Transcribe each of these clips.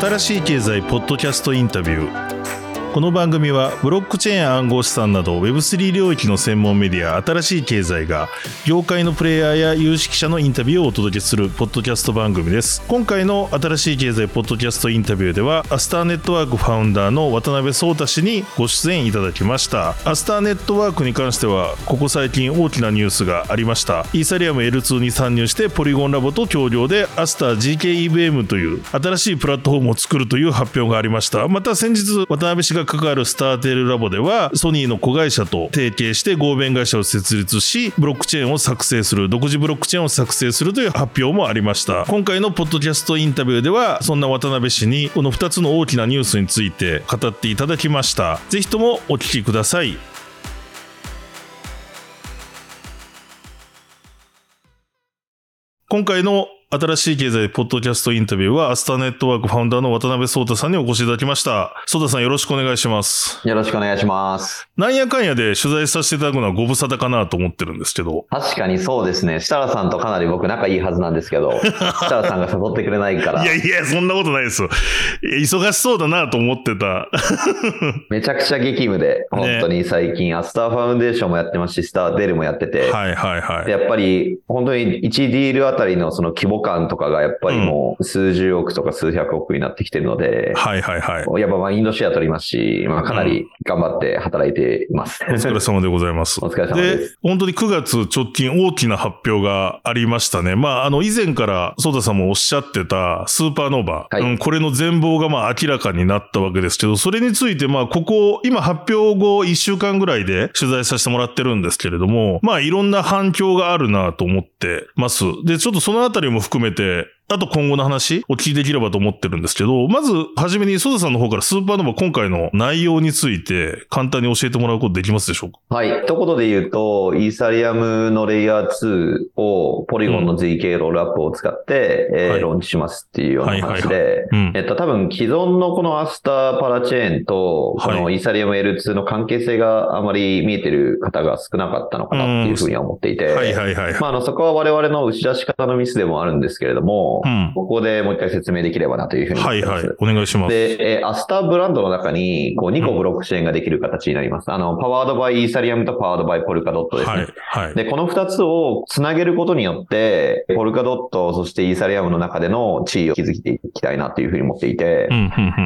新しい経済ポッドキャストインタビューこの番組はブロックチェーン暗号資産など Web3 領域の専門メディア新しい経済が業界のプレイヤーや有識者のインタビューをお届けするポッドキャスト番組です。今回の新しい経済ポッドキャストインタビューでは Astar Network founder の渡辺創太氏にご出演いただきました。 Astar Network に関してはここ最近大きなニュースがありました。イーサリアム L2 に参入して Polygon Labs と協業でアスター GKEVM という新しいプラットフォームを作るという発表がありました。また先日渡辺氏が関わる Startale Labs ではソニーの子会社と提携して合弁会社を設立しブロックチェーンを作成する独自ブロックチェーンを作成するという発表もありました。今回のポッドキャストインタビューではそんな渡辺氏にこの2つの大きなニュースについて語っていただきました。ぜひともお聞きください。今回の新しい経済ポッドキャストインタビューは、アスターネットワークファウンダーの渡辺壮太さんにお越しいただきました。壮太さんよろしくお願いします。よろしくお願いします。なんやかんやで取材させていただくのはご無沙汰かなと思ってるんですけど。確かにそうですね。設楽さんとかなり僕仲いいはずなんですけど、設楽さんが誘ってくれないから。いやいや、そんなことないですよ。忙しそうだなと思ってた。めちゃくちゃ激務で、本当に最近、ね、アスターファウンデーションもやってますし、スターデルもやってて。はいはいはい。やっぱり、本当に1ディールあたりのその規模感とかがやっぱりもう数十億とか数百億になってきてるので、はいはいはい。やっぱまあインドシェア取りますし、まあかなり頑張って働いています。お疲れ様でございます。お疲れ様です。で、本当に9月直近大きな発表がありましたね。まああの以前からソーダさんもおっしゃってたスーパーノーバー、はい、うん、これの全貌がまあ明らかになったわけですけど、それについてまあここ、今発表後1週間ぐらいで取材させてもらってるんですけれども、まあいろんな反響があるなと思ってます。で、ちょっとそのあたりも含めて、あと今後の話お聞きできればと思ってるんですけど、まず、はじめに、ソダさんの方からスーパーノヴァ今回の内容について簡単に教えてもらうことできますでしょうか？はい。一言で言うと、イーサリアムのレイヤー2をポリゴンの ZK ロールアップを使って、うん、えーはい、ローンチしますっていうような話で、えっと、多分既存のこのアスターパラチェーンと、このイーサリアム L2 の関係性があまり見えてる方が少なかったのかなっていうふうには思っていて、はいはいはい。まあ、あの、そこは我々の打ち出し方のミスでもあるんですけれども、うん、ここでもう一回説明できればなというふうに思ってます。はいはい。お願いします。で、えー、 Astar ブランドの中に、こう、2個ブロックチェーンができる形になります。うん、あの、 powered by Ethereum と powered by Polkadot ですね。はい。はい。で、この2つをつなげることによって、ポルカドット、そしてイーサリアムの中での地位を築いていきたいなというふうに思っていて、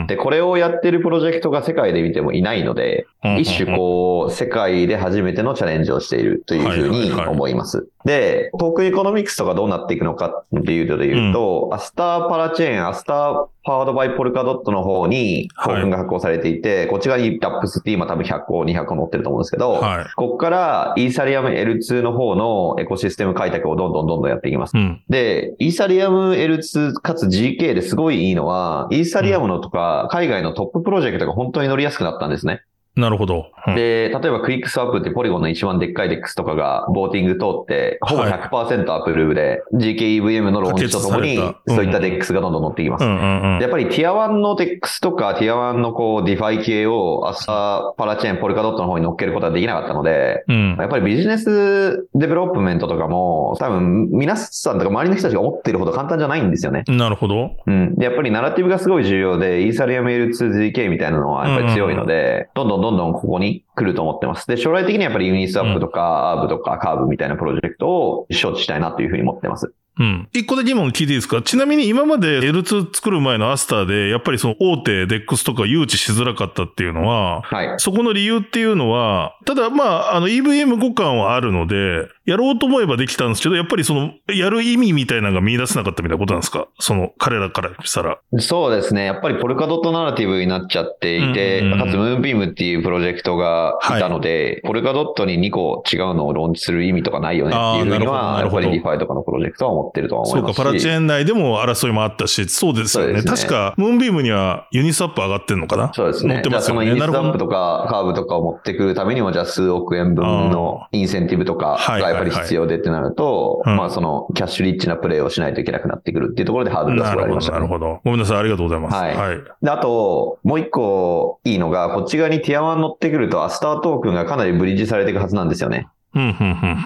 で、これをやってるプロジェクトが世界で見てもいないので、一種こう、世界で初めてのチャレンジをしているというふうに思います。で、 token economics とかどうなっていくのかっていうとで言うと、うん、 Astar parachain、Astar powered by Polkadot の方にトークンが発行されていて、はい、こっち側に dApps って今多分100個、200個載ってると思うんですけど、はい、こっからイーサリアム L2 の方のエコシステム開拓をどんどんどんどんやっていきます。うん、で、イーサリアム L2 かつ GK ですごいいいのは、イーサリアムのとか海外のトッププロジェクトが本当に乗りやすくなったんですね。なるほど。うん、で、例えばクイックスワップってポリゴンの一番でっかい DEX とかが voting 通って、ほぼ100%アプルーブで、GKEVM のローンチとともに、そういった DEX がどんどん乗ってきます。やっぱり Tier 1の DEX とか、 Tier 1のこう、 DeFi 系を Astar parachain、ポルカドットの方に乗っけることはできなかったので、うん、やっぱり business development とかも、多分皆さんとか周りの人たちが思ってるほど簡単じゃないんですよね。なるほど。うん。で、やっぱりナラティブがすごい重要で、イーサリアム L2GK みたいなのはやっぱり強いので、どんどんどんどんここに来ると思ってます。で、将来的にはやっぱりユニスワップとか、アーブとかカーブみたいなプロジェクトを招致したいなというふうに思ってます。うん。一個だけ疑問聞いていいですか？ちなみに今まで L2 作る前のアスターで、やっぱりその大手 DEX とか誘致しづらかったっていうのは、はい。そこの理由っていうのは、ただまあ、あの EVM 互換はあるので、やろうと思えばできたんですけど、やっぱりその、やる意味みたいなのが見出せなかったみたいなことなんですか？その、彼らからしたら。そうですね。やっぱり Polkadot narrative になっちゃっていて、うんうんうん、かつ Moonbeam っていうプロジェクトがいたので、はい、ポルカドットに2個違うのをローンチする意味とかないよねっていうふうには、やっぱり DeFiとかのプロジェクトは思ってるとは思いますし。そうか、 parachain 内でも争いもあったし、そうですよね。ね確か、 Moonbeam には Uniswap 上がってるのかな？そうですね。持ってますよね。 Uniswap とかカーブとかを持ってくるためにも、じゃあ数億円分のインセンティブとかがやっぱり必要でってなると、はいはいはい、まあその cash rich なプレイをしないといけなくなってくるっていうところでハードルがすごいありました、ね、なるほど。ごめんなさい。ありがとうございます。はい。はい、で、あと、もう一個いいのが、こっち側にティア1乗ってくるとアスタートークンがかなりブリッジされていくはずなんですよね。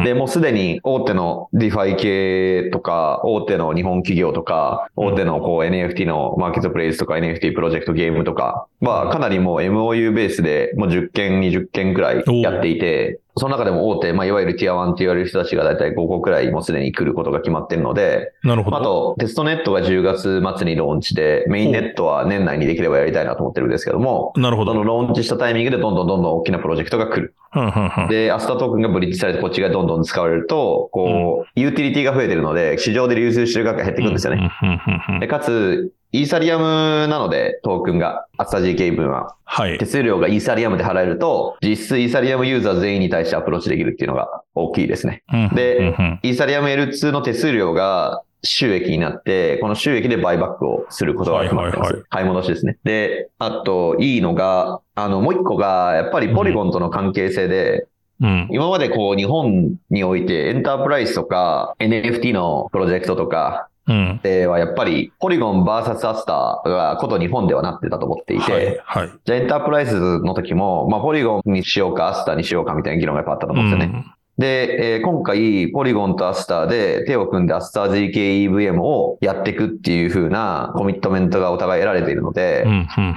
で、もうすでに大手の DeFi 系とか、大手の日本企業とか、大手のこう NFT のマーケットプレイスとか NFT プロジェクトゲームとかは、かなりもう MOU ベースでもう10件、20件くらいやっていて、その中でも大手、まあ、いわゆるティア1って言われる人たちがだいたい5個くらいもうすでに来ることが決まってるので、なるほど。あと、テストネットが10月末にローンチで、メインネットは年内にできればやりたいなと思ってるんですけども、なるほど。そのローンチしたタイミングでどんどんどんどん大きなプロジェクトが来る。で、 Astar トークンがブリッジされてこっちがどんどん使われると、こう、ユーティリティが増えてるので、市場で流通してる額が減っていくんですよね。でかつ、イーサリアムなので、トークンが、アスタ GK 分は。はい。手数料がイーサリアムで払えると、実質イーサリアムユーザー全員に対してアプローチできるっていうのが大きいですね。で、イーサリアム L2 の手数料が収益になって、この収益で buyback をすることが決まってます。はいはいはい、買い戻しですね。で、あと、いいのが、あの、もう一個が、やっぱりポリゴンとの関係性で、うん、今までこう日本においてエンタープライズとか NFT のプロジェクトとかではやっぱり、ポリゴン VS アスターがこと日本ではなってたと思っていて、はいはい、じゃあエンタープライズの時も、まあ、ポリゴンにしようか、 Astar にしようかみたいな議論がやっぱあったと思うんですよね。で、えー、今回、ポリゴンと Astar で手を組んで Astar zkEVM をやっていくっていう風なコミットメントがお互い得られているので、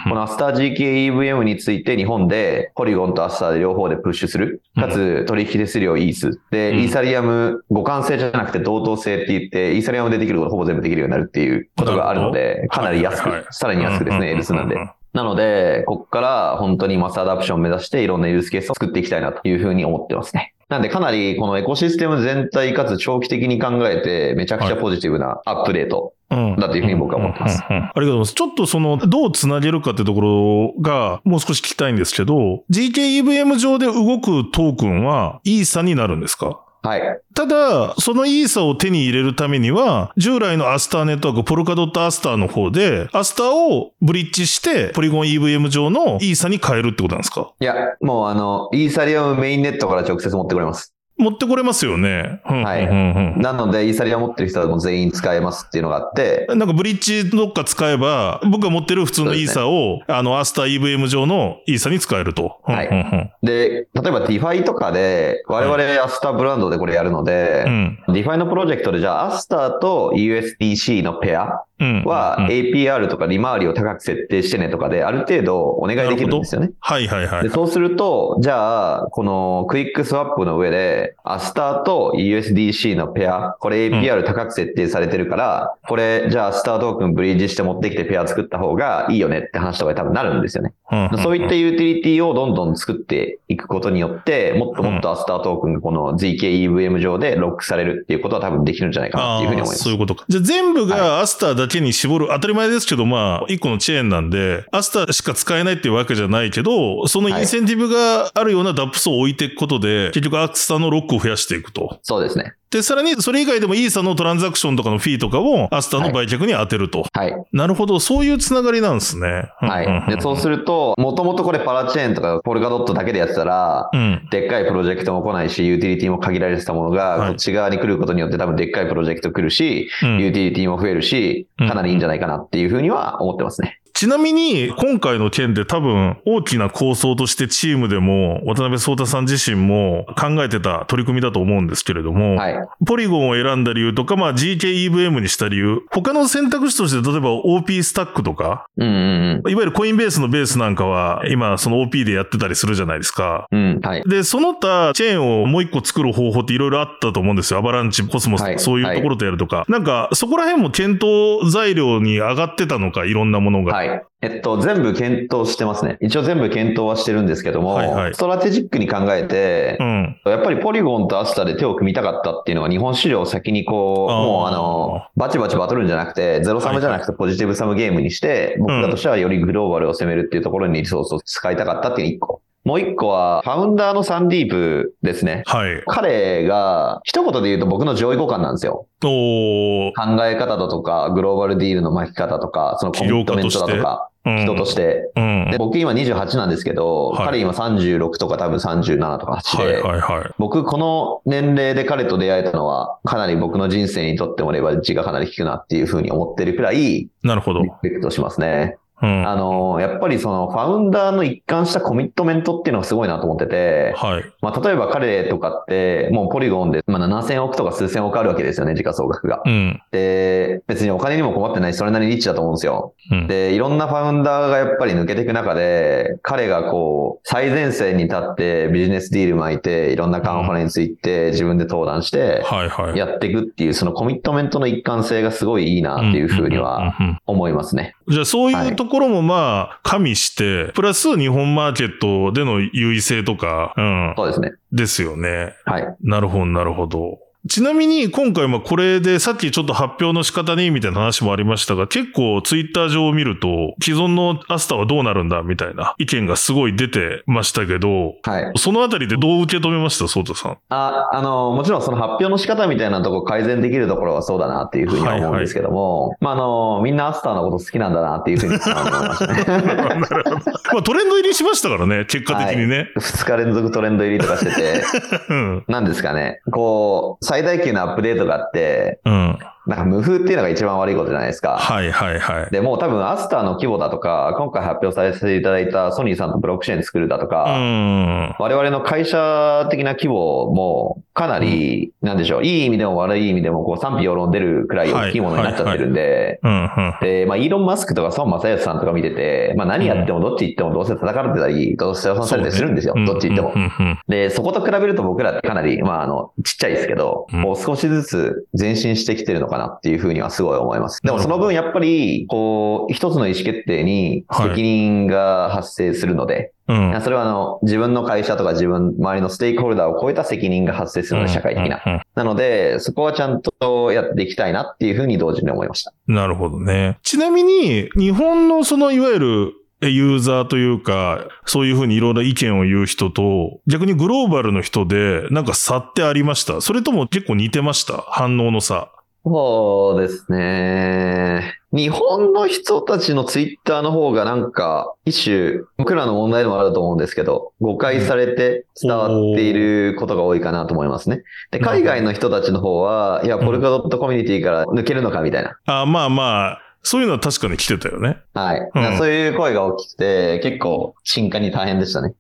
このアスター GKEVM について日本でポリゴンと Astar で両方でプッシュする。かつ取引手数料 ETH。で、イーサリアム互換性じゃなくて同等性って言って、イーサリアムでできることほぼ全部できるようになるっていうことがあるので、かなり安く、さらに安くですね、L2 なんで。なので、ここから本当に mass adoption を目指していろんなユースケースを作っていきたいなというふうに思ってますね。なんでかなりこのエコシステム全体かつ長期的に考えてめちゃくちゃポジティブなアップデートだというふうに僕は思ってます。ありがとうございます。ちょっとその、どうつなげるかってところが、もう少し聞きたいんですけど、 zkEVM 上で動くトークンはイーサになるんですか？はい。ただ、そのイーサを手に入れるためには、従来のアスターネットワーク、ポルカドットアスターの方で、アスターをブリッジして、ポリゴン EVM 上のイーサに変えるってことなんですか？いや、もうあの、イーサリアムメインネットから直接持ってくれます。持ってこれますよね。はい。なので、イーサリア持ってる人はもう全員使えますっていうのがあって。なんかブリッジどっか使えば、僕が持ってる普通のイーサを、ね、あの、アスター EVM 上のイーサに使えると。はい。で、例えば DeFi とかで、我々アスターブランドでこれやるので、うん、DeFi のプロジェクトでじゃあアスターと USDC のペアは APR とか利回りを高く設定してねとかで、ある程度お願いできるんですよね。はいはいはい。でそうすると、じゃあ、このクイックスワップの上で、アスターと USDC のペア、これ APR 高く設定されてるから、これ、じゃあアスタートークンブリッジして持ってきてペア作った方がいいよねって話とかに多分なるんですよね。そういったユーティリティをどんどん作っていくことによって、もっともっとアスタートークンがこの ZKEVM 上でロックされるっていうことは多分できるんじゃないかなっていうふうに思います。そういうことか。じゃあ全部がアスターだけに絞る、当たり前ですけど、まあ、一個のチェーンなんで、アスターしか使えないっていうわけじゃないけど、そのインセンティブがあるような DApps を置いていくことで、結局アスターのロックを増やしていくと。そうですね。で、さらにそれ以外でもイーサのトランザクションとかのフィーとかをアスターの売却に当てると。はい。なるほど。そういうつながりなんですね。はい。で、そうすると、もともとこれパラチェーンとかポルカドットだけでやってたら、うん、でっかいプロジェクトも来ないし、ユーティリティも限られてたものが、こっち側に来ることによって多分でっかいプロジェクト来るし、ユーティリティも増えるし、かなりいいんじゃないかなっていうふうには思ってますね。ちなみに、今回の件で多分大きな構想としてチームでも渡辺創太さん自身も考えてた取り組みだと思うんですけれども、はい、ポリゴンを選んだ理由とか、まあ zkEVM にした理由、他の選択肢として例えば OP スタックとか、うんうんうん、いわゆるコインベースのベースなんかは今その OP でやってたりするじゃないですか。うんはい、で、その他チェーンをもう一個作る方法っていろいろあったと思うんですよ。アバランチ、コスモス、はい、そういうところとやるとか。はい、なんかそこら辺も検討材料に上がってたのか、いろんなものが。はい。えっと、全部検討してますね。一応全部検討はしてるんですけども、はいはい、ストラテジックに考えて、うん、やっぱりポリゴンとアスタで手を組みたかったっていうのが日本市場を先にこう、もうあの、バチバチバトルんじゃなくて、ゼロサムじゃなくてポジティブサムゲームにして、僕らとしてはよりグローバルを攻めるっていうところにリソースを使いたかったっていう一個。もう一個は、ファウンダーのサンディープですね。はい。彼が、一言で言うと僕の上位互換なんですよ。お考え方だとか、グローバルディールの巻き方とか、そのコミットメントだとか。人として。うん、で僕今28なんですけど、はい、彼今36とか多分37とか8で、はいはいはい、僕この年齢で彼と出会えたのは、かなり僕の人生にとってもレバレッジがかなり効くなっていうふうに思ってるくらい、なるほど。リスペクトしますね。うん、あの、やっぱりそのファウンダーの一貫したコミットメントっていうのがすごいなと思ってて、はい。まあ、例えば彼とかって、もうポリゴンで、まあ、7000億とか数千億あるわけですよね、時価総額が。うん。で、別にお金にも困ってないし、それなりにリッチだと思うんですよ。うん。で、いろんなファウンダーがやっぱり抜けていく中で、彼がこう、最前線に立ってビジネスディール巻いて、いろんなカンファレンス行って、自分で登壇して、はいはい。やっていくっていう、そのコミットメントの一貫性がすごいいいなっていうふうには思いますね。じゃあそういうところもまあ、加味して、プラス日本マーケットでの優位性とか、うん。そうですね。ですよね。はい。なるほど、なるほど。ちなみに今回まこれでさっきちょっと発表の仕方にみたいな話もありましたが、結構ツイッター上を見ると、既存のアスターはどうなるんだみたいな意見がすごい出てましたけど、はい。そのあたりでどう受け止めました？ソータさん。あ、あの、もちろんその発表の仕方みたいなとこ改善できるところはそうだなっていうふうには思うんですけども、はいはい、まああの、みんなアスターのこと好きなんだなっていうふうに思いましたね。まあトレンド入りしましたからね、結果的にね。はい、2日連続トレンド入りとかしてて、うん、なんですかね。こう、最大級のアップデートがあって、うん。なんか無風っていうのが一番悪いことじゃないですか。はいはいはい。で、もう多分アスターの規模だとか、今回発表させていただいたソニーさんとブロックチェーン作るだとか、我々の会社的な規模もかなり、なんでしょう、いい意味でも悪い意味でもこう賛否両論出るくらい大きいものになっちゃってるんで、で、まあイーロン・マスクとか孫正義さんとか見てて、まあ何やってもどっち行ってもどうせ叩かれてたり、どうせ押されたりするんですよ、どっち行っても。で、そこと比べると僕らってかなり、まああの、ちっちゃいですけど、もう少しずつ前進してきてるのかなっていうふうにはすごい思います。でもその分やっぱり、こう、一つの意思決定に責任が発生するので、はいうん、それはあの、自分の会社とか自分、周りのステークホルダーを超えた責任が発生するので、社会的な。なので、そこはちゃんとやっていきたいなっていうふうに同時に思いました。なるほどね。ちなみに、日本のそのいわゆるユーザーというか、そういうふうにいろいろ意見を言う人と、逆にグローバルの人で、なんか差ってありました？それとも結構似てました？反応の差。そうですね。日本の人たちのツイッターの方がなんか、一種、僕らの問題でもあると思うんですけど、誤解されて伝わっていることが多いかなと思いますね。で、海外の人たちの方は、いや、ポルカドットコミュニティから抜けるのかみたいな。あまあまあ、そういうのは確かに来てたよね。はい。うん、そういう声が大きくて、結構、進化に大変でしたね。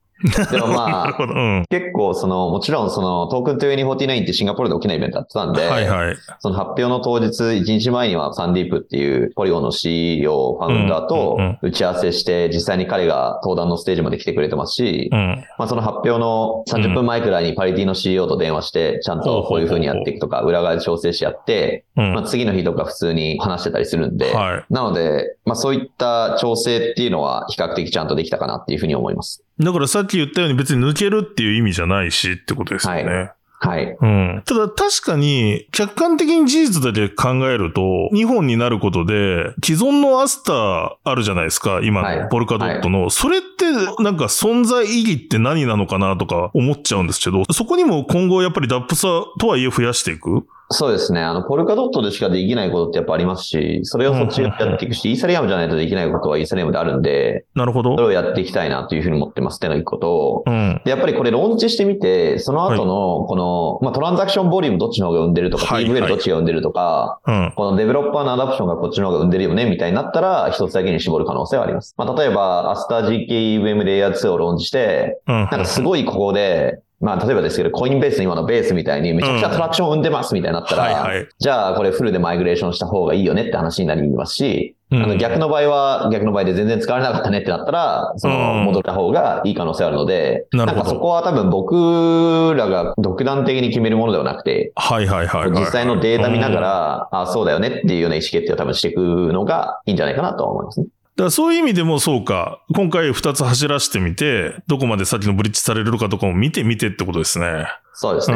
でもまあ、うん、結構その、もちろんその、トークン2049ってシンガポールで大きなイベントやってたんで、はいはい、その発表の当日、1日前にはサンディープっていうポリゴンの CEO、ファウンダーと打ち合わせして、実際に彼が登壇のステージまで来てくれてますし、うん、まあその発表の30分前くらいにパリティの CEO と電話して、ちゃんとこういう風にやっていくとか、裏側で調整しやって、まあ次の日とか普通に話してたりするんで、はい、なので、まあそういった調整っていうのは比較的ちゃんとできたかなっていうふうに思います。だからさっき言ったように別に抜けるっていう意味じゃないしってことですよね。はいはい。うん。ただ確かに、客観的に事実だけ考えると、2本になることで、既存のアスターあるじゃないですか、今のポルカドットの。はいはい、それってなんか存在意義って何なのかなとか思っちゃうんですけど、そこにも今後やっぱり DApps とかは増やしていくそうですね。あの、ポルカドットでしかできないことってやっぱありますし、それをそっちでやっていくし、イーサリアムじゃないとできないことはイーサリアムであるんで、なるほど。それをやっていきたいなというふうに思ってます。ってのが一個と、うん、で、やっぱりこれローンチしてみて、その後の、この、はい、まあ、 transaction volume どっちの方が生んでるとか、はい、TVL どっちが生んでるとか、はい、このデベロッパーの adoption がこっちの方が生んでるよね、みたいになったら、一つだけに絞る可能性はあります。まあ、例えば、アスター GKEVM レイヤー2をローンチして、うん、なんかすごいここで、まあ、例えばですけど、コインベースの今のベースみたいにめちゃくちゃトラクションを生んでますみたいになったら、はいはい、じゃあこれフルでマイグレーションした方がいいよねって話になりますし、あの逆の場合は逆の場合で全然使われなかったねってなったら、その戻った方がいい可能性あるので、なんかそこは多分僕らが独断的に決めるものではなくて、はいはいはい、実際のデータ見ながら、あそうだよねっていうような意思決定を多分していくのがいいんじゃないかなと思いますね。だからそういう意味でもそうか。今回二つ走らせてみて、どこまで先のブリッジされるかとかも見てみてってことですね。そうですね。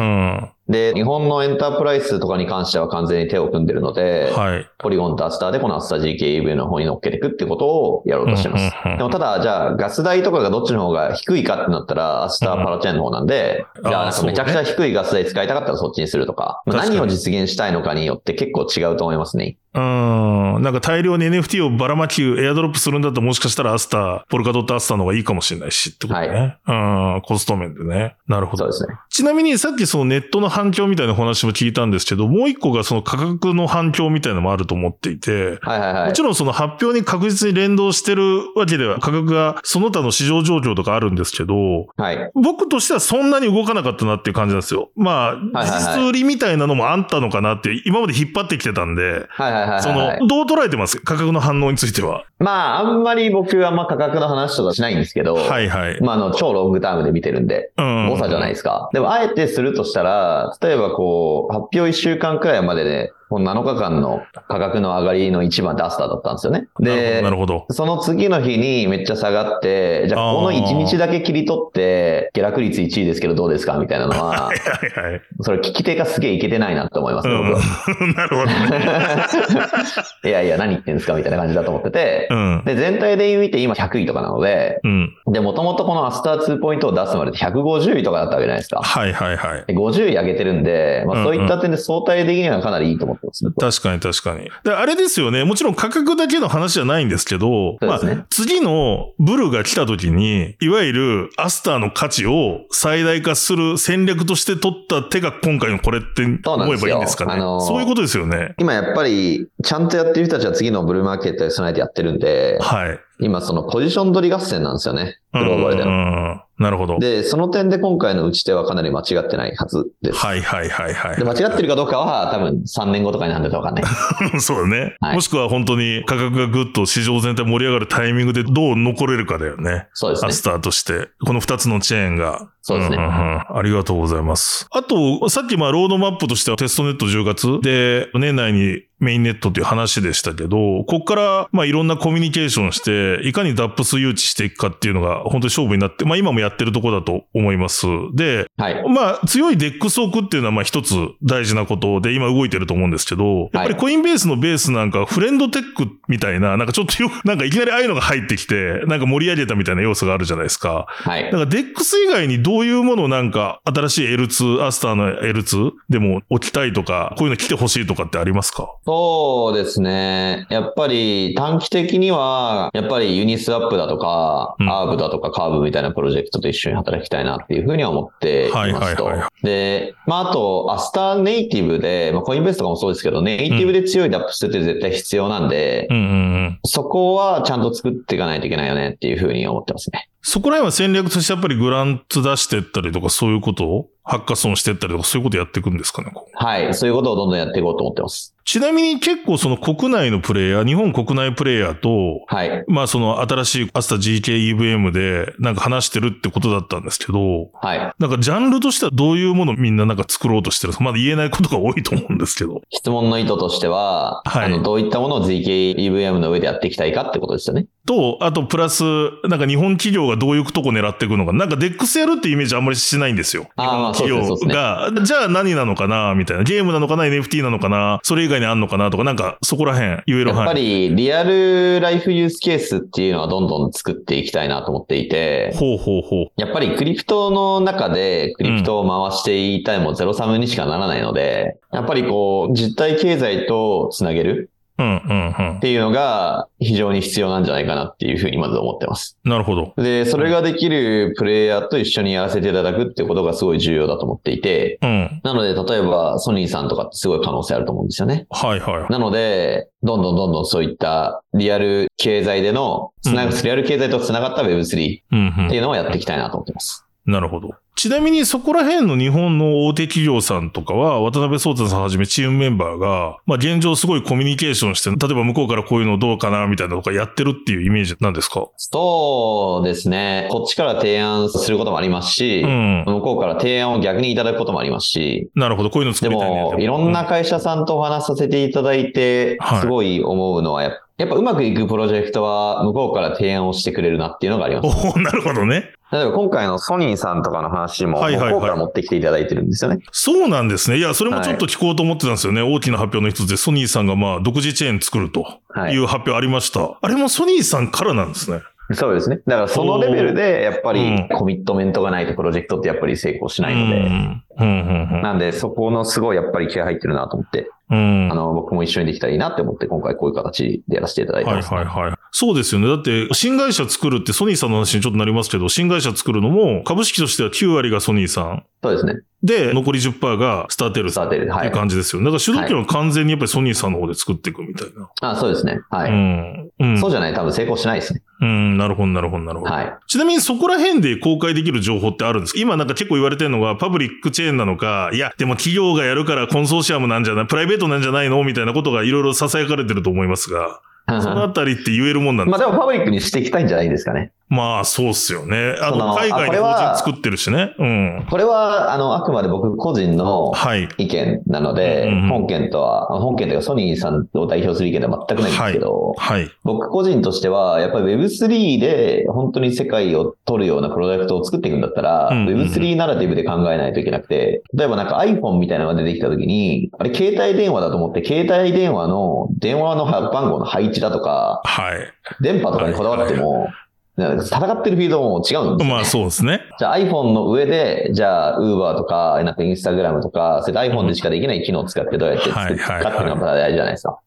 うん。で、日本のエンタープライスとかに関しては完全に手を組んでるので、はい。ポリゴンとアスターでこのアスター GKEV の方に乗っけていくってことをやろうとしてます。うんうんうん、でもただ、じゃあガス代とかがどっちの方が低いかってなったら、アスターパラチェーンの方なんで、うん、じゃあめちゃくちゃ低いガス代使いたかったらそっちにするとか、か何を実現したいのかによって結構違うと思いますね。うん。なんか大量に NFT をばらまき、エアドロップするんだったらもしかしたらアスター、ポルカドットアスターの方がいいかもしれないしってことね。はい。うん。コスト面でね。なるほど。そうですね。ちなみにさっきそのネットの反響みたいな話も聞いたんですけど、もう一個がその価格の反響みたいなのもあると思っていて、はいはいはい、もちろんその発表に確実に連動してるわけでは価格がその他の市場状況とかあるんですけど、はい、僕としてはそんなに動かなかったなっていう感じなんですよ。まあ、実質売りみたいなのもあったのかなって今まで引っ張ってきてたんで、はいはいはい、その、どう捉えてます？価格の反応については。まあ、あんまり僕はまあ価格の話とかしないんですけど、はいはい。まあ、あの、超ロングタームで見てるんで、うん、誤差じゃないですか。でも、あえてするとしたら、例えばこう、発表1週間くらいまでで、この7日間の価格の上がりの一番ダスターだったんですよね。で、なるほど。その次の日にめっちゃ下がって、じゃあこの1日だけ切り取って、下落率1位ですけどどうですかみたいなのは、はいはいはい。それ聞き手がすげえいけてないなって思います、僕は。なるほど、ね。いやいや、何言ってんですかみたいな感じだと思ってて、うん、で、全体で見て今100位とかなので、うん、で、もともとこのアスター2ポイントを出すまで150位とかだったわけじゃないですか。はいはいはい。50位上げてるんで、まあそういった点で相対的にはかなりいいと思ってます、ね、確かに確かに。で、あれですよね。もちろん価格だけの話じゃないんですけど、ね、まあ、次のブルが来た時に、いわゆるアスターの価値を最大化する戦略として取った手が今回のこれって思えばいいんですかね。あのー、そういうことですよね。今やっぱり、ちゃんとやってる人たちは次のブルーマーケットで備えてやってるんで、はい。今そのポジション取り合戦なんですよね。グローバルでの。なるほど。で、その点で今回の打ち手はかなり間違ってないはずです。はいはいはいはい。で、間違ってるかどうかは多分3年後とかになんでかわかんない。そうだね、はい、もしくは本当に価格がぐっと市場全体盛り上がるタイミングでどう残れるかだよね。そうですね。スタートして。この2つのチェーンが。そうですね、うんうんうん。ありがとうございます。あと、さっきまあロードマップとしてはテストネット10月で年内にメインネットっていう話でしたけど、ここからまあいろんなコミュニケーションして、いかにダップス誘致していくかっていうのが本当に勝負になって、まあ今もやってるとこだと思います。で、はい、まあ強い DEX を置くっていうのはまあ一つ大事なことで今動いてると思うんですけど、やっぱりコインベースのベースなんかフレンドテックみたいな、なんかちょっとよ、なんかいきなりああいうのが入ってきて、なんか盛り上げたみたいな要素があるじゃないですか。はい。だから DEX 以外にどういうものをなんか新しい L2、アスターの L2 でも置きたいとか、こういうの来てほしいとかってありますか？そうですね。やっぱり短期的には、やっぱりユニスワップだとか、うん、アーブだとかカーブみたいなプロジェクトと一緒に働きたいなっていうふうには思っていますと。はいはいはい、で、まああと、アスターネイティブで、まあコインベースとかもそうですけど、ネイティブで強い DApps って絶対必要なんで、うんうんうん、そこはちゃんと作っていかないといけないよねっていうふうに思ってますね。そこら辺は戦略としてやっぱりグランツ出してったりとかそういうことをハッカソンしてったりとかそういうことやっていくんですかねはい。そういうことをどんどんやっていこうと思ってます。ちなみに結構その国内のプレイヤー、日本国内プレイヤーと、はい。まあその新しいアスタ GKEVM でなんか話してるってことだったんですけど、はい。なんかジャンルとしてはどういうものみんななんか作ろうとしてる？まだ言えないことが多いと思うんですけど。質問の意図としては、はい。あの、どういったものを GKEVM の上でやっていきたいかってことですよね。と、あとプラス、なんか日本企業がどういうとこ狙っていくのか、なんかデックスやるってイメージあんまりしないんですよ。日本企業が、じゃあ何なのかな？みたいな。ゲームなのかな ?NFT なのかな？それ以外にあんのかなとか、なんかそこら辺言えるやっぱりリアルライフユースケースっていうのはどんどん作っていきたいなと思っていて。ほうほうほう。やっぱりクリプトの中でクリプトを回していたいもゼロサムにしかならないので、やっぱりこう実体経済とつなげる。うんうんうん。っていうのが非常に必要なんじゃないかなっていうふうにまず思ってます。なるほど。で、それができるプレイヤーと一緒にやらせていただくっていうことがすごい重要だと思っていて、うん。なので、例えばソニーさんとかってすごい可能性あると思うんですよね。はいはい。なので、どんどんどんどんそういったリアル経済での、つな、うん、リアル経済と繋がった Web3 っていうのをやっていきたいなと思ってます。なるほど。ちなみにそこら辺の日本の大手企業さんとかは、渡辺聡太さんはじめチームメンバーが、まあ現状すごいコミュニケーションして、例えば向こうからこういうのどうかなみたいなとかやってるっていうイメージなんですか？そうですね。こっちから提案することもありますし、うん、向こうから提案を逆にいただくこともありますし。なるほど、こういうの作りたい、ね、でも、いろんな会社さんとお話しさせていただいて、すごい思うのは、やっぱやっぱうまくいくプロジェクトは向こうから提案をしてくれるなっていうのがあります。おなるほどね。例えば今回のソニーさんとかの話も、向こうから持ってきていただいてるんですよね。そうなんですね。いや、それもちょっと聞こうと思ってたんですよね。はい、大きな発表の一つで、ソニーさんがまあ、独自チェーン作るという発表ありました。はい、あれもソニーさんからなんですね。そうですね。だからそのレベルで、やっぱりコミットメントがないとプロジェクトってやっぱり成功しないので、うんうんうん、なんで、そこのすごいやっぱり気合入ってるなと思って。うん、あの、僕も一緒にできたらいいなって思って、今回こういう形でやらせていただいてます、はいはいはい。そうですよね。だって、新会社作るってソニーさんの話にちょっとなりますけど、新会社作るのも、株式としては9割がソニーさん。そうですね。で、残り10%がスターテルスっていう感じですよね。だから主導権は完全にやっぱりソニーさんの方で作っていくみたいな。あそうですね。はい。うん。うん、そうじゃない多分成功しないですね。うん、なるほど、なるほど、なるほど。はい。ちなみにそこら辺で公開できる情報ってあるんですか？今なんか結構言われてるのがパブリックチェーンなのか、いや、でも企業がやるからコンソーシアムなんじゃない、プライベートなんじゃないの？みたいなことがいろいろ囁かれてると思いますが。そのあたりって言えるもんなんですか？まあでもパブリックにしていきたいんじゃないですかね。まあ、そうっすよね。あの、海外に法人作ってるしね。うん。これは、あの、あくまで僕個人の意見なので、はい本件とは、本件というかソニーさんを代表する意見では全くないんですけど、はい。はい、僕個人としては、やっぱり Web3 で本当に世界を取るようなプロダクトを作っていくんだったら、うんうん、Web3 ナラティブで考えないといけなくて、例えばなんか iPhone みたいなのが出てきた時に、あれ携帯電話だと思って、携帯電話の電話の番号の配置だとか、はい。電波とかにこだわっても、戦ってるフィードも違うんです、ね、まあそうですね。じゃあ iPhone の上で、じゃあ Uber とか、なんか Instagram とか、それ iPhone でしかできない機能を使ってどうやって作るかっていうのが大事じゃないですか。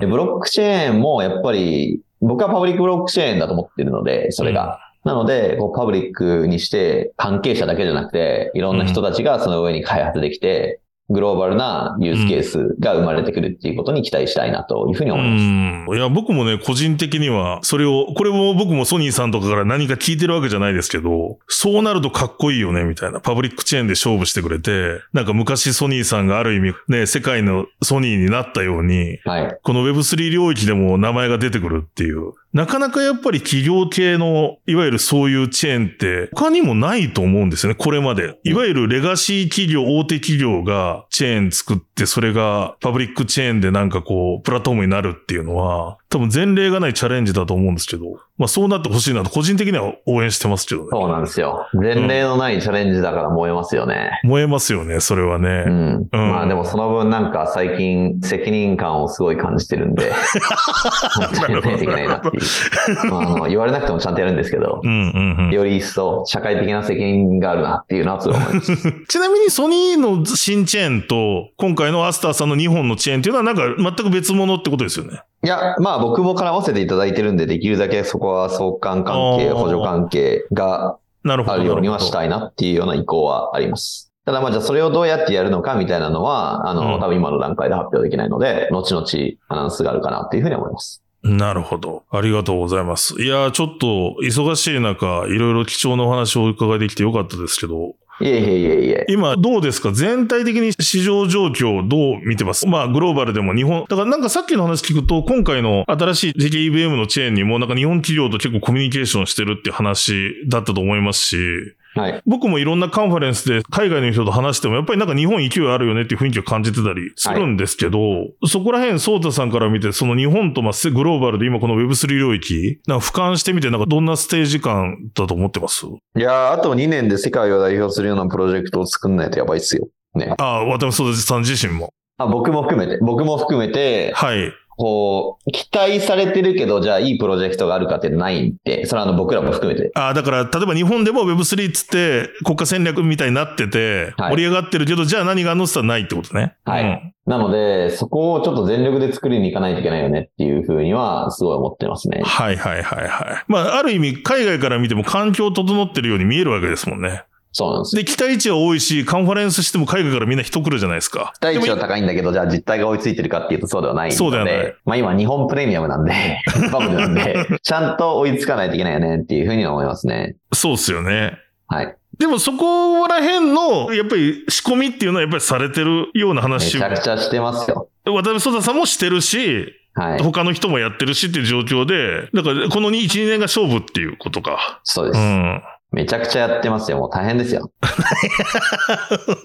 で、ブロックチェーンもやっぱり、僕はパブリックブロックチェーンだと思ってるので、それが。うん、なので、こうパブリックにして、関係者だけじゃなくて、いろんな人たちがその上に開発できて、グローバルなユースケースが生まれてくるっていうことに期待したいなというふうに思います。うん。いや、僕もね、個人的には、それを、これも僕もソニーさんとかから何か聞いてるわけじゃないですけど、そうなるとかっこいいよね、みたいな。パブリックチェーンで勝負してくれて、なんか昔ソニーさんがある意味、ね、世界のソニーになったように、はい、この Web3 領域でも名前が出てくるっていう。なかなかやっぱり企業系の、いわゆるそういうチェーンって他にもないと思うんですよね、これまで。いわゆるレガシー企業、大手企業がチェーン作って、それがパブリックチェーンでなんかこう、プラットフォームになるっていうのは、多分前例がないチャレンジだと思うんですけど、まあそうなってほしいなと個人的には応援してますけどね。そうなんですよ。前例のないチャレンジだから燃えますよね。うん、燃えますよね、それはね。うん。うん、まあでもその分なんか最近責任感をすごい感じてるんで、やらないといけないなっていう。まあ、あの言われなくてもちゃんとやるんですけど、うんうんうん、より一層社会的な責任があるなっていうのは思います。ちなみにソニーの新チェーンと今回のアスターさんの2本のチェーンっていうのはなんか全く別物ってことですよね。いや、まあ僕も絡ませていただいてるんで、できるだけそこは相関関係、補助関係があるようにはしたいなっていうような意向はあります。ただまあじゃあそれをどうやってやるのかみたいなのは、あの、多分今の段階で発表できないので、後々アナウンスがあるかなっていうふうに思います。なるほど。ありがとうございます。いや、ちょっと忙しい中、いろいろ貴重なお話をお伺いできてよかったですけど、いえいえいえいえ。今どうですか？全体的に市場状況をどう見てます？まあグローバルでも日本、だからなんかさっきの話聞くと今回の新しい JKEVM のチェーンにもなんか日本企業と結構コミュニケーションしてるって話だったと思いますし、はい。僕もいろんなカンファレンスで海外の人と話しても、やっぱりなんか日本勢いあるよねっていう雰囲気を感じてたりするんですけど、はい、そこら辺、ソータさんから見て、その日本とまあグローバルで今この Web3 領域、なんか俯瞰してみて、なんかどんなステージ感だと思ってます？いやあと2年で世界を代表するようなプロジェクトを作んないとやばいっすよ。ね。ああ、渡辺さん自身も。あ、僕も含めて、僕も含めて、はい。こう、期待されてるけど、じゃあいいプロジェクトがあるかってないんで、それはあの僕らも含めて。ああ、だから、例えば日本でも Web3 つって国家戦略みたいになってて、盛り上がってるけど、はい、じゃあ何があのってないってことね。はい。うん、なので、そこをちょっと全力で作りに行かないといけないよねっていうふうには、すごい思ってますね。はいはいはいはい。まあ、ある意味、海外から見ても環境整ってるように見えるわけですもんね。そうなんですで、期待値は多いし、カンファレンスしても海外からみんな人来るじゃないですか。期待値は高いんだけど、じゃあ実態が追いついてるかっていうとそうではないので。そうだよね。まあ今日本プレミアムなんで、バブルなんで、ちゃんと追いつかないといけないよねっていうふうに思いますね。そうっすよね。はい。でもそこら辺の、やっぱり仕込みっていうのはやっぱりされてるような話めちゃくちゃしてますよ。渡辺聡太さんもしてるし、はい、他の人もやってるしっていう状況で、だからこの2、1、2年が勝負っていうことか。そうです。うん。めちゃくちゃやってますよ。もう大変ですよ。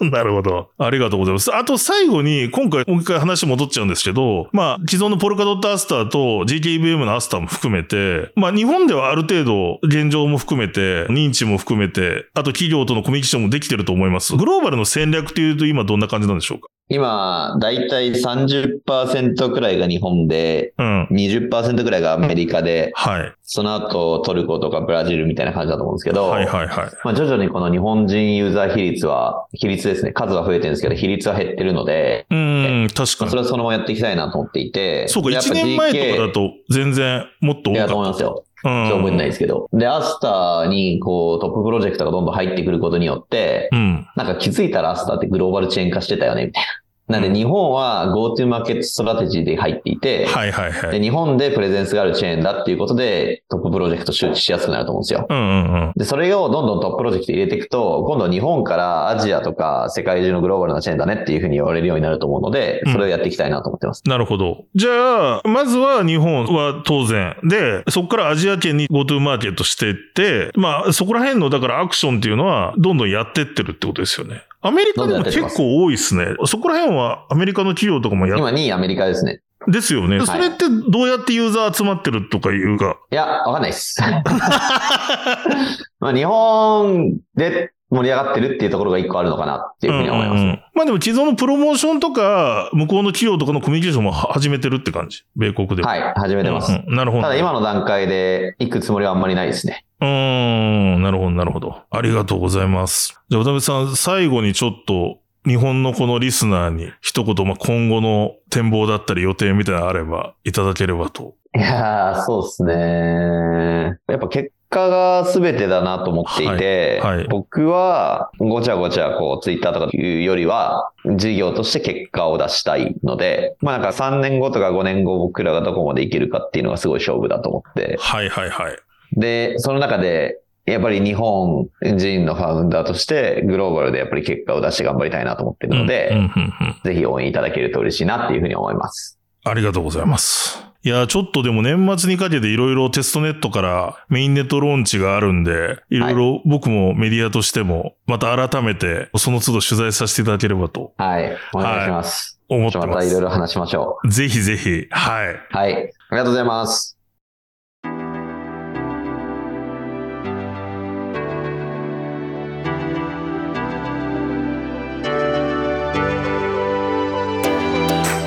なるほど。ありがとうございます。あと最後に、今回もう一回話戻っちゃうんですけど、まあ、既存のポルカドットアスターと GKBM のアスターも含めて、まあ、日本ではある程度、現状も含めて、認知も含めて、あと企業とのコミュニケーションもできてると思います。グローバルの戦略っていうと今どんな感じなんでしょうか？今、だいたい30%くらいが日本で、うん、20%くらいがアメリカで、はい。その後トルコとかブラジルみたいな感じだと思うんですけど、はいはいはい。まあ徐々にこの日本人ユーザー比率は、比率ですね、数は増えてるんですけど、比率は減ってるので、うん、確かに。それはそのままやっていきたいなと思っていて、そうか、1年前とかだと全然もっと多かった。いや、と思いますよ。うん、覚えてないですけど。で、アスターに、こう、トッププロジェクトがどんどん入ってくることによって、うん、なんか気づいたらアスターってグローバルチェーン化してたよね、みたいな。なんで日本は GoTo マーケットストラテジーで入っていて、はいはいはい。で、日本でプレゼンスがあるチェーンだっていうことでトッププロジェクト周知しやすくなると思うんですよ。うんうんうん。で、それをどんどんトッププロジェクト入れていくと、今度日本からアジアとか世界中のグローバルなチェーンだねっていうふうに言われるようになると思うので、それをやっていきたいなと思ってます。うん、なるほど。じゃあ、まずは日本は当然。で、そこからアジア圏に GoTo マーケットしていって、まあ、そこら辺のだからアクションっていうのはどんどんやってってるってことですよね。アメリカでも結構多いですね。そこら辺はアメリカの企業とかもや今2位アメリカですね。ですよね、はい。それってどうやってユーザー集まってるとかいうか。いや、わかんないです。まあ日本で盛り上がってるっていうところが一個あるのかなっていうふうに思います、うんうん、まあでも既存のプロモーションとか、向こうの企業とかのコミュニケーションも始めてるって感じ。米国ではい、始めてます。うんうん、なるほど。ただ今の段階で行くつもりはあんまりないですね。うん、なるほど、なるほど。ありがとうございます。じゃあ、渡辺さん、最後にちょっと、日本のこのリスナーに一言、まあ、今後の展望だったり予定みたいなのあればいただければと。いやー、そうですね。やっぱ結果が全てだなと思っていて、はいはい、僕はごちゃごちゃこうツイッターとかいうよりは事業として結果を出したいので、まあなんか3年後とか5年後僕らがどこまでいけるかっていうのがすごい勝負だと思って。はいはいはい。で、その中でやっぱり日本人のファウンダーとしてグローバルでやっぱり結果を出して頑張りたいなと思ってるので、ぜひ応援いただけると嬉しいなっていうふうに思います。ありがとうございます。いや、ちょっとでも年末にかけていろいろテストネットからメインネットローンチがあるんで、いろいろ僕もメディアとしても、また改めてその都度取材させていただければと。はい。お願いします。はい、思ってます。またいろいろ話しましょう。ぜひぜひ。はい。はい。ありがとうございます。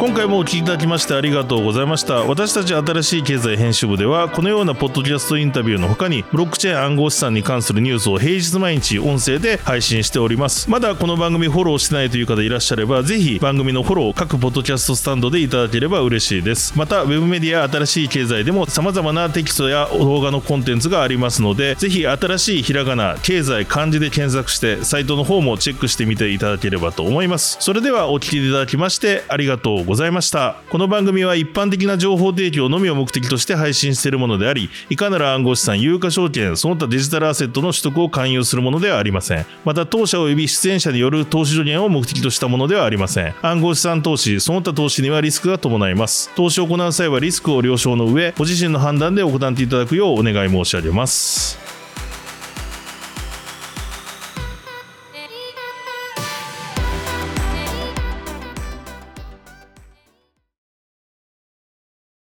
今回もお聞きいただきましてありがとうございました。私たち新しい経済編集部ではこのようなポッドキャストインタビューの他にブロックチェーン暗号資産に関するニュースを平日毎日音声で配信しております。まだこの番組フォローしてないという方いらっしゃればぜひ番組のフォロー各ポッドキャストスタンドでいただければ嬉しいです。またウェブメディア新しい経済でも様々なテキストや動画のコンテンツがありますのでぜひ新しいひらがな経済漢字で検索してサイトの方もチェックしてみていただければと思います。それではお聞きいただきましてありがとうございました。ございましたこの番組は一般的な情報提供のみを目的として配信しているものであり、いかなる暗号資産、有価証券、その他デジタルアセットの取得を勧誘するものではありません。また、当社及び出演者による投資助言を目的としたものではありません。暗号資産投資、その他投資にはリスクが伴います。投資を行う際はリスクを了承の上、ご自身の判断で行っていただくようお願い申し上げます。